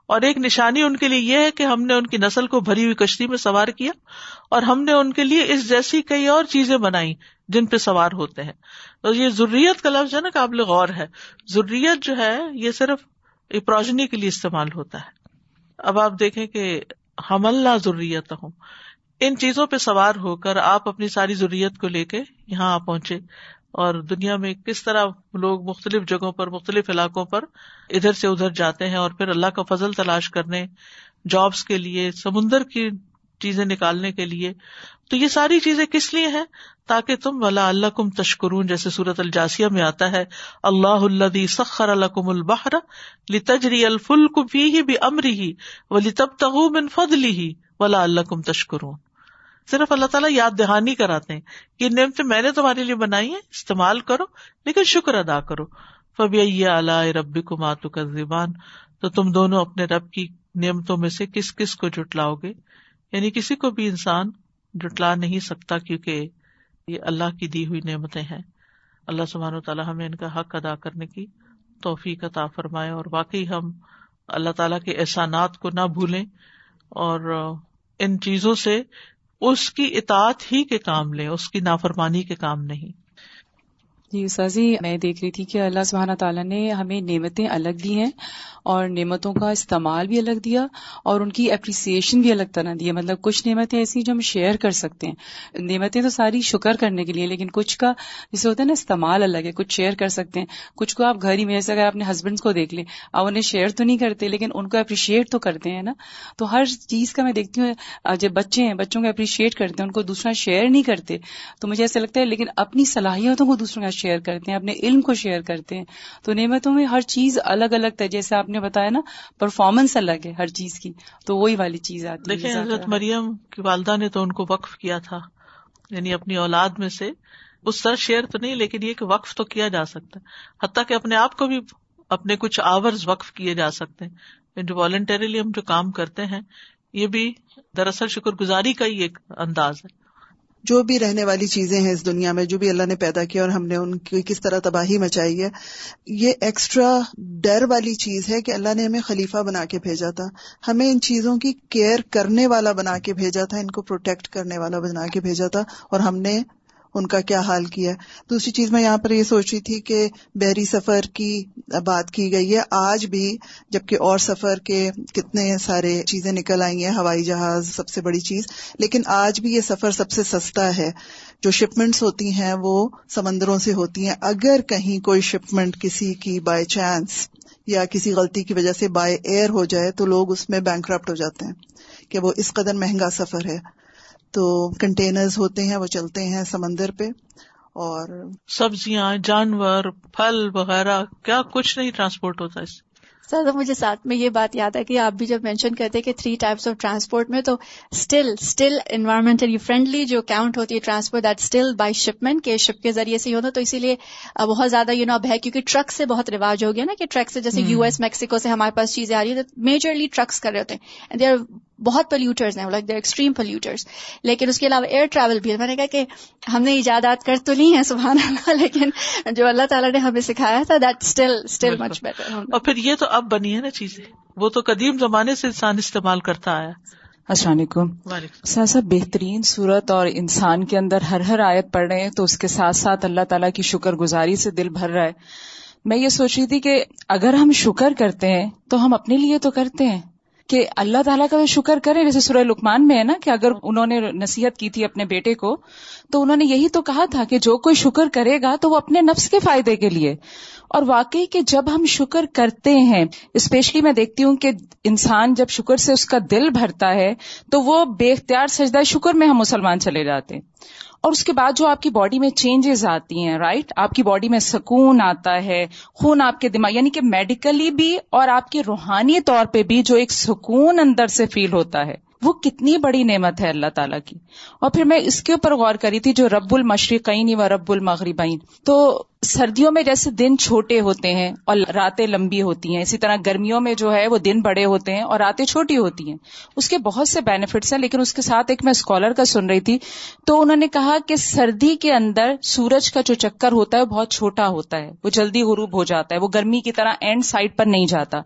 اور ایک نشانی ان کے لیے یہ ہے کہ ہم نے ان کی نسل کو بھری ہوئی کشتی میں سوار کیا اور ہم نے ان کے لیے اس جیسی کئی اور چیزیں بنائی جن پہ سوار ہوتے ہیں۔ تو یہ ضروریت کا لفظ ہے نا قابل غور ہے۔ ضروریت جو ہے یہ صرف پروجنی کے لیے استعمال ہوتا ہے۔ اب آپ دیکھیں کہ ہم اللہ ضروریت ہوں ان چیزوں پہ سوار ہو کر آپ اپنی ساری ضروریت کو لے کے یہاں آ پہنچے۔ اور دنیا میں کس طرح لوگ مختلف جگہوں پر، مختلف علاقوں پر ادھر سے ادھر جاتے ہیں اور پھر اللہ کا فضل تلاش کرنے جابس کے لیے، سمندر کی چیزیں نکالنے کے لیے۔ تو یہ ساری چیزیں کس لیے ہیں؟ تاکہ تم، ولا اللہ کم تشکرون جیسے سورت الجاسیہ میں آتا ہے۔ اللہ اللہ سخر الکم البحر لی تجری الفل بھی ہی بھی امری ہی ولی تب من فضلی ہی ولا اللہ کم تشکرون۔ صرف اللہ تعالیٰ یاد دہانی کراتے ہیں کہ نعمتیں میں نے تمہارے لیے بنائی ہیں، استعمال کرو، لیکن شکر ادا کرو۔ فبی اللہ ربی کو ماتو کا زبان تو تم دونوں اپنے رب کی نعمتوں میں سے کس کس کو جٹلاؤ گے؟ یعنی کسی کو بھی انسان جٹلا نہیں سکتا کیونکہ یہ اللہ کی دی ہوئی نعمتیں ہیں۔ اللہ سبحانہ و تعالیٰ ہمیں ان کا حق ادا کرنے کی توفیق عطا فرمائے اور واقعی ہم اللہ تعالیٰ کے احسانات کو نہ بھولیں اور ان چیزوں سے اس کی اطاعت ہی کے کام لیں اس کی نافرمانی کے کام نہیں۔ جی سازی، میں دیکھ رہی تھی کہ اللہ سبحانہ تعالیٰ نے ہمیں نعمتیں الگ دی ہیں اور نعمتوں کا استعمال بھی الگ دیا اور ان کی اپریسیشن بھی الگ طرح دی ہے۔ مطلب کچھ نعمتیں ایسی جو ہم شیئر کر سکتے ہیں۔ نعمتیں تو ساری شکر کرنے کے لیے، لیکن کچھ کا جسے ہوتا ہے نا استعمال الگ ہے، کچھ شیئر کر سکتے ہیں۔ کچھ کو آپ گھر ہی میں، جیسے اگر اپنے ہسبینڈس کو دیکھ لیں، آپ انہیں شیئر تو نہیں کرتے، لیکن ان کو اپریشیٹ تو کرتے ہیں نا۔ تو ہر چیز کا میں دیکھتی ہوں، جب بچے ہیں، بچوں کو اپریشیٹ کرتے ہیں، ان کو دوسرا شیئر نہیں کرتے۔ تو مجھے ایسا لگتا ہے، لیکن اپنی صلاحیتوں کو دوسروں کا شیئر کرتے ہیں اپنے علم کو شیئر کرتے ہیں تو نعمتوں میں ہر چیز الگ الگ تھا جیسے آپ نے بتایا نا پرفارمنس الگ ہے ہر چیز کی تو وہی والی چیز آتی ہے حضرت مریم کی والدہ نے تو ان کو وقف کیا تھا یعنی اپنی اولاد میں سے اس طرح شیئر تو نہیں لیکن یہ کہ وقف تو کیا جا سکتا ہے حتیٰ کہ اپنے آپ کو بھی اپنے کچھ آورز وقف کیے جا سکتے ہیں جو والنٹریلی ہم جو کام کرتے ہیں یہ بھی دراصل شکر گزاری کا ہی ایک انداز ہے۔ جو بھی رہنے والی چیزیں ہیں اس دنیا میں، جو بھی اللہ نے پیدا کیا اور ہم نے ان کی کس طرح تباہی مچائی ہے، یہ ایکسٹرا ڈر والی چیز ہے کہ اللہ نے ہمیں خلیفہ بنا کے بھیجا تھا۔ ہمیں ان چیزوں کی کیئر کرنے والا بنا کے بھیجا تھا، ان کو پروٹیکٹ کرنے والا بنا کے بھیجا تھا اور ہم نے ان کا کیا حال کیا دوسری چیز میں یہاں پر یہ سوچ رہی تھی کہ بحری سفر کی بات کی گئی ہے۔ آج بھی جبکہ اور سفر کے کتنے سارے چیزیں نکل آئی ہیں، ہوائی جہاز سب سے بڑی چیز، لیکن آج بھی یہ سفر سب سے سستا ہے۔ جو شپمنٹس ہوتی ہیں وہ سمندروں سے ہوتی ہیں۔ اگر کہیں کوئی شپمنٹ کسی کی بائی چانس یا کسی غلطی کی وجہ سے بائی ایئر ہو جائے تو لوگ اس میں بینک ہو جاتے ہیں کہ وہ اس قدر مہنگا سفر ہے۔ تو کنٹینرز ہوتے ہیں وہ چلتے ہیں سمندر پہ۔ اور سبزیاں جانور پھل وغیرہ کیا کچھ نہیں ٹرانسپورٹ ہوتا اس سر مجھے ساتھ میں یہ بات یاد ہے کہ آپ بھی جب مینشن کرتے کہ تھری ٹائپس آف ٹرانسپورٹ میں تو اسٹل اسٹل انوائرمنٹلی فرینڈلی جو کاؤنٹ ہوتی ہے transport that still by shipment کے شپ کے ذریعے سے ہی ہوتا تو اسی لیے بہت زیادہ یو نو اب ہے کیونکہ ٹرک سے بہت رواج ہو گیا نا کہ ٹرک سے جیسے یو ایس میکسیکو سے ہمارے پاس چیزیں آ رہی ہے میجرلی ٹرکس کر رہے ہوتے ہیں۔ دے آر بہت پلیوٹرز ہیں لائک ایکسٹریم پلیوٹرز لیکن اس کے علاوہ ایئر ٹریول بھی ہے۔ میں نے کہا کہ ہم نے ایجادات کر تو نہیں ہے سبحان اللہ لیکن جو اللہ تعالیٰ نے ہمیں سکھایا تھا that still still much better اور پھر یہ تو اب بنی ہے نا چیزیں۔ وہ تو قدیم زمانے سے انسان استعمال کرتا آیا۔ السلام علیکم۔ سا بہترین صورت اور انسان کے اندر ہر ہر آیت پڑھ رہے ہیں تو اس کے ساتھ ساتھ اللہ تعالیٰ کی شکر گزاری سے دل بھر رہا ہے۔ میں یہ سوچ رہی تھی کہ اگر ہم شکر کرتے ہیں تو ہم اپنے لیے تو کرتے ہیں۔ کہ اللہ تعالیٰ کا شکر کرے، جیسے سورہ لکمان میں ہے نا کہ اگر انہوں نے نصیحت کی تھی اپنے بیٹے کو، تو انہوں نے یہی تو کہا تھا کہ جو کوئی شکر کرے گا تو وہ اپنے نفس کے فائدے کے لیے۔ اور واقعی کہ جب ہم شکر کرتے ہیں اسپیشلی میں دیکھتی ہوں کہ انسان جب شکر سے اس کا دل بھرتا ہے، تو وہ بے اختیار سجدہ شکر میں ہم مسلمان چلے جاتے ہیں۔ اور اس کے بعد جو آپ کی باڈی میں چینجز آتی ہیں رائٹ آپ کی باڈی میں سکون آتا ہے، خون آپ کے دماغ یعنی کہ میڈیکلی بھی اور آپ کے روحانی طور پہ بھی جو ایک سکون اندر سے فیل ہوتا ہے، وہ کتنی بڑی نعمت ہے اللہ تعالیٰ کی۔ اور پھر میں اس کے اوپر غور کری تھی جو رب المشرقین و رب المغربین۔ تو سردیوں میں جیسے دن چھوٹے ہوتے ہیں اور راتیں لمبی ہوتی ہیں، اسی طرح گرمیوں میں جو ہے وہ دن بڑے ہوتے ہیں اور راتیں چھوٹی ہوتی ہیں۔ اس کے بہت سے بینیفٹس ہیں، لیکن اس کے ساتھ ایک میں اسکالر کا سن رہی تھی۔ تو انہوں نے کہا کہ سردی کے اندر سورج کا جو چکر ہوتا ہے وہ بہت چھوٹا ہوتا ہے، وہ جلدی غروب ہو جاتا ہے، وہ گرمی کی طرح اینڈ سائڈ پر نہیں جاتا۔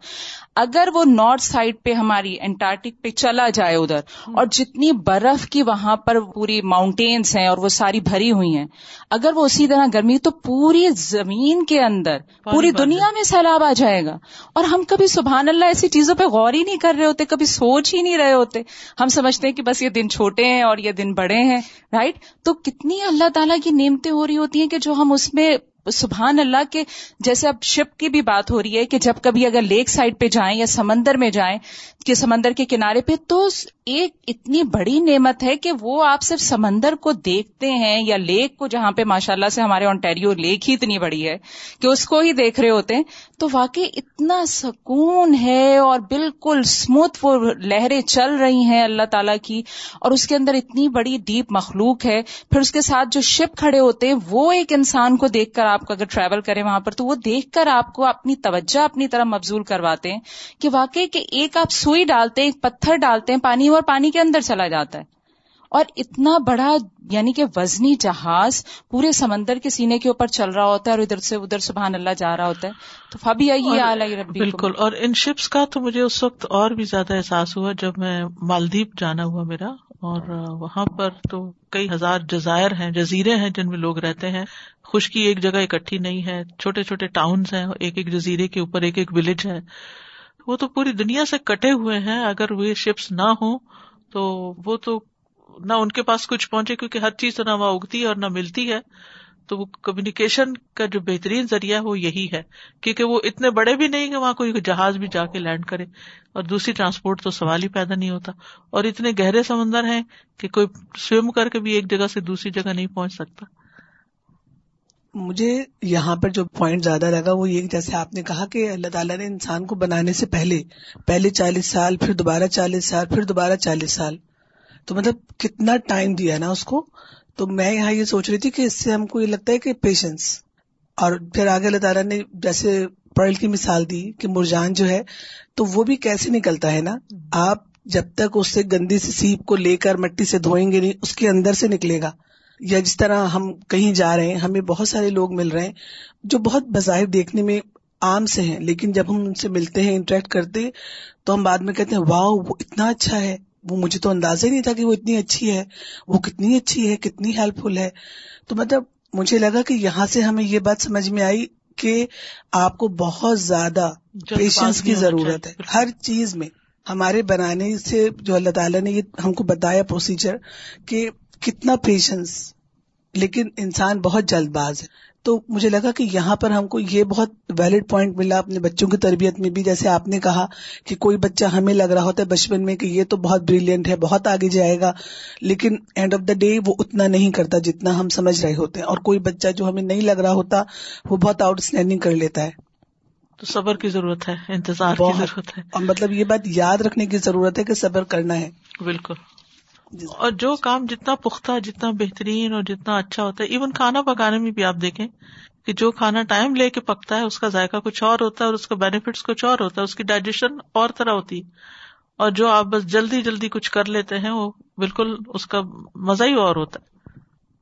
اگر وہ نارتھ سائڈ پہ ہماری انٹارکٹک پہ چلا جائے ادھر، اور جتنی برف کی وہاں پر پوری ماؤنٹینس ہیں اور وہ ساری بھری ہوئی ہیں، اگر وہ اسی طرح گرمی تو پوری زمین کے اندر پوری دنیا میں سیلاب آ جائے گا۔ اور ہم کبھی سبحان اللہ ایسی چیزوں پہ غور ہی نہیں کر رہے ہوتے کبھی سوچ ہی نہیں رہے ہوتے۔ ہم سمجھتے ہیں کہ بس یہ دن چھوٹے ہیں اور یہ دن بڑے ہیں رائٹ تو کتنی اللہ تعالیٰ کی نعمتیں ہو رہی ہوتی ہیں کہ جو ہم اس میں سبحان اللہ کے جیسے اب شپ کی بھی بات ہو رہی ہے کہ جب کبھی اگر لیک سائڈ پہ جائیں یا سمندر میں جائیں، کہ سمندر کے کنارے پہ، تو ایک اتنی بڑی نعمت ہے کہ وہ آپ صرف سمندر کو دیکھتے ہیں یا لیک کو، جہاں پہ ماشاء اللہ سے ہمارے آنٹیریو لیک ہی اتنی بڑی ہے کہ اس کو ہی دیکھ رہے ہوتے ہیں، تو واقعی اتنا سکون ہے اور بالکل اسموتھ وہ لہریں چل رہی ہیں اللہ تعالیٰ کی، اور اس کے اندر اتنی بڑی ڈیپ مخلوق ہے۔ پھر اس کے ساتھ جو شپ کھڑے ہوتے ہیں، وہ ایک انسان کو دیکھ کر آپ کو اگر ٹریول کرے وہاں پر تو وہ دیکھ کر آپ کو اپنی توجہ اپنی طرح مبزول کرواتے ہیں کہ واقعی کہ ایک آپ سوئی ڈالتے ہیں ایک پتھر ڈالتے ہیں پانی اور پانی کے اندر چلا جاتا ہے۔ اور اتنا بڑا یعنی کہ وزنی جہاز پورے سمندر کے سینے کے اوپر چل رہا ہوتا ہے اور ادھر سے ادھر سبحان اللہ جا رہا ہوتا ہے۔ تو فبی آئیے بالکل اور ان شپس کا تو مجھے اس وقت اور بھی زیادہ احساس ہوا جب میں مالدیپ جانا ہوا میرا۔ اور وہاں پر تو کئی ہزار جزائر ہیں، جزیرے ہیں جن میں لوگ رہتے ہیں۔ خشکی ایک جگہ اکٹھی نہیں ہے، چھوٹے چھوٹے ٹاؤنس ہیں، ایک ایک جزیرے کے اوپر ایک ایک ولیج ہے۔ وہ تو پوری دنیا سے کٹے ہوئے ہیں۔ اگر وہ شپس نہ ہوں تو وہ تو نہ ان کے پاس کچھ پہنچے، کیونکہ ہر چیز تو نہ وہاں اگتی ہے اور نہ ملتی ہے۔ تو وہ کمیونیکیشن کا جو بہترین ذریعہ ہے وہ یہی ہے، کیونکہ وہ اتنے بڑے بھی نہیں کہ وہاں کوئی جہاز بھی جا کے لینڈ کرے۔ اور دوسری ٹرانسپورٹ تو سوال ہی پیدا نہیں ہوتا۔ اور اتنے گہرے سمندر ہیں کہ کوئی سوئم کر کے بھی ایک جگہ سے دوسری جگہ نہیں پہنچ سکتا۔ مجھے یہاں پر جو پوائنٹ زیادہ لگا وہ یہ جیسے آپ نے کہا کہ اللہ تعالیٰ نے انسان کو بنانے سے پہلے پہلے چالیس سال، پھر دوبارہ چالیس سال، پھر دوبارہ چالیس سال۔ تو مطلب کتنا ٹائم دیا نا اس کو؟ تو میں یہاں یہ سوچ رہی تھی کہ اس سے ہم کو یہ لگتا ہے کہ پیشنس اور پھر آگے اللہ تعالیٰ نے جیسے پرل کی مثال دی کہ مرجان جو ہے تو وہ بھی کیسے نکلتا ہے نا؟ آپ جب تک اس سے گندی سی سیپ کو لے کر مٹی سے دھوئیں گے نہیں، اس کے اندر سے نکلے گا۔ یا جس طرح ہم کہیں جا رہے ہیں، ہمیں بہت سارے لوگ مل رہے ہیں جو بہت بظاہر دیکھنے میں عام سے ہیں، لیکن جب ہم ان سے ملتے ہیں انٹریکٹ کرتے تو ہم بعد میں کہتے ہیں، واؤ، وہ اتنا اچھا ہے! وہ مجھے تو اندازہ ہی نہیں تھا کہ وہ اتنی اچھی ہے وہ کتنی اچھی ہے کتنی ہیلپ فل ہے۔ تو مطلب مجھے لگا کہ یہاں سے ہمیں یہ بات سمجھ میں آئی کہ آپ کو بہت زیادہ پیشنس کی ضرورت ہے۔ ہر چیز میں ہمارے بنانے سے جو اللہ تعالیٰ نے یہ ہم کو بتایا پروسیجر کہ کتنا پیشنس لیکن انسان بہت جلد باز ہے۔ تو مجھے لگا کہ یہاں پر ہم کو یہ بہت ویلڈ پوائنٹ ملا اپنے بچوں کی تربیت میں بھی۔ جیسے آپ نے کہا کہ کوئی بچہ ہمیں لگ رہا ہوتا ہے بچپن میں کہ یہ تو بہت بریلینٹ ہے بہت آگے جائے گا لیکن اینڈ آف دا ڈے وہ اتنا نہیں کرتا جتنا ہم سمجھ رہے ہوتے ہیں۔ اور کوئی بچہ جو ہمیں نہیں لگ رہا ہوتا وہ بہت آؤٹ اسٹینڈنگ کر لیتا ہے۔ تو صبر کی ضرورت ہے انتظار کی ضرورت ہے۔ اور مطلب یہ بات یاد رکھنے کی ضرورت ہے کہ صبر کرنا ہے۔ بالکل۔ جی اور جو کام جتنا پختہ، جتنا بہترین اور جتنا اچھا ہوتا ہے ایون کھانا پکانے میں بھی آپ دیکھیں کہ جو کھانا ٹائم لے کے پکتا ہے، اس کا ذائقہ کچھ اور ہوتا ہے اور اس کا بینیفٹس کچھ اور ہوتا ہے، اس کی ڈائجیشن اور طرح ہوتی ہے۔ اور جو آپ بس جلدی جلدی کچھ کر لیتے ہیں، وہ بالکل اس کا مزہ ہی اور ہوتا ہے۔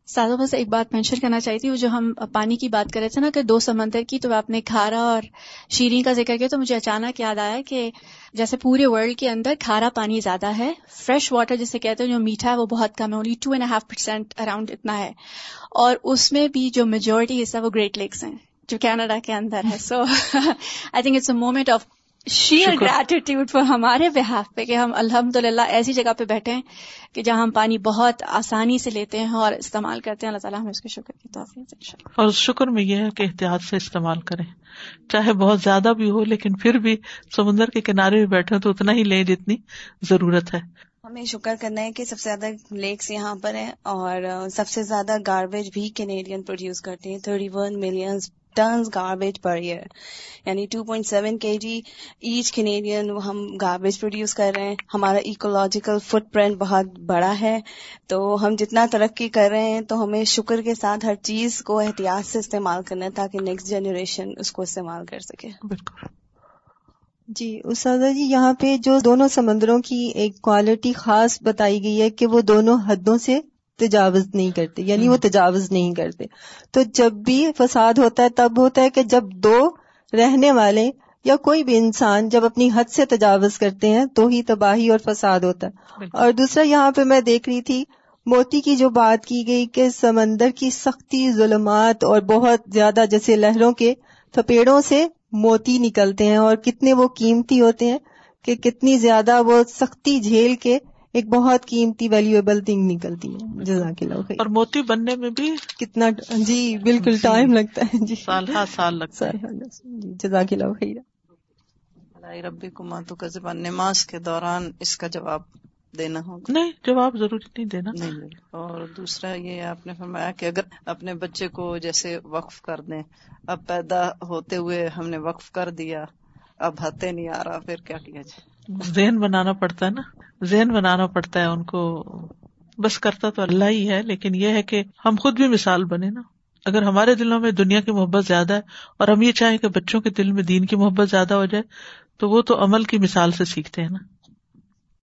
سادہ بس ایک بات مینشن کرنا چاہتی ہوں جو ہم پانی کی بات کر رہے تھے نا، کہ دو سمندر کی، تو آپ نے کھارا اور شیریں کا ذکر کیا، تو مجھے اچانک یاد آیا کہ جیسے پورے ورلڈ کے اندر کھارا پانی زیادہ ہے فریش واٹر جسے کہتے ہیں، جو میٹھا ہے، وہ بہت کم ہے only two and half percent around اتنا ہے۔ اور اس میں بھی جو میجورٹی حصہ، وہ گریٹ لیکس ہیں، جو کینیڈا کے اندر ہے۔ So I think it's a moment of share gratitude for ہمارے بحاف پہ کہ ہم الحمد للہ ایسی جگہ پہ بیٹھے ہیں کہ جہاں ہم پانی بہت آسانی سے لیتے ہیں اور استعمال کرتے ہیں۔ اللہ تعالیٰ ہمیں اس کے شکر کی توفیق اور شکر میں یہ ہے کہ احتیاط سے استعمال کریں۔ چاہے بہت زیادہ بھی ہو لیکن پھر بھی سمندر کے کنارے بھی بیٹھے تو اتنا ہی لیں جتنی ضرورت ہے۔ ہمیں شکر کرنا ہے کہ سب سے زیادہ لیکس یہاں پر ہیں اور سب سے زیادہ گاربیج بھی کینیڈین پروڈیوس کرتے ہیں۔ Thirty one millions tons garbage per year. یعنی 2.7 کے جی ایچ کینیڈین ہم گاربیج پروڈیوس کر رہے ہیں۔ ہمارا ایکولوجیکل فٹ پرنٹ بہت بڑا ہے۔ تو ہم جتنا ترقی کر رہے ہیں تو ہمیں شکر کے ساتھ ہر چیز کو احتیاط سے استعمال کرنا ہے تاکہ نیکسٹ جنریشن اس کو استعمال کر سکے۔ بالکل۔ جی اسادہ جی یہاں پہ جو دونوں سمندروں کی ایک کوالٹی خاص بتائی گئی ہے کہ وہ دونوں حدوں سے تجاوز نہیں کرتے یعنی وہ تجاوز نہیں کرتے۔ تو جب بھی فساد ہوتا ہے تب ہوتا ہے کہ جب دو رہنے والے یا کوئی بھی انسان جب اپنی حد سے تجاوز کرتے ہیں تو ہی تباہی اور فساد ہوتا ہے۔ اور دوسرا یہاں پہ میں دیکھ رہی تھی موتی کی جو بات کی گئی کہ سمندر کی سختی ظلمات اور بہت زیادہ جیسے لہروں کے تھپیڑوں سے موتی نکلتے ہیں اور کتنے وہ قیمتی ہوتے ہیں کہ کتنی زیادہ وہ سختی جھیل کے ایک بہت قیمتی ویلیویبل تھنگ نکلتی ہے۔ جزاک اللہ اور موتی بننے میں بھی کتنا جی بالکل ٹائم جی۔ لگتا ہے۔ جی۔ سال ہر سال لگتا ہے۔ جی۔ جزاک اللہ خیر۔ ربی کما تو نماز کے دوران اس کا جواب دینا ہوگا۔ نہیں جواب ضروری نہیں دینا۔ نہیں اور دوسرا یہ آپ نے فرمایا کہ اگر اپنے بچے کو جیسے وقف کر دیں اب پیدا ہوتے ہوئے ہم نے وقف کر دیا اب ہتے نہیں آ رہا پھر کیا کیا جائے؟ ذہن بنانا پڑتا ہے نا۔ ذہن بنانا پڑتا ہے ان کو۔ بس کرتا تو اللہ ہی ہے، لیکن یہ ہے کہ ہم خود بھی مثال بنے نا۔ اگر ہمارے دلوں میں دنیا کی محبت زیادہ ہے اور ہم یہ چاہیں کہ بچوں کے دل میں دین کی محبت زیادہ ہو جائے، تو وہ تو عمل کی مثال سے سیکھتے ہیں نا۔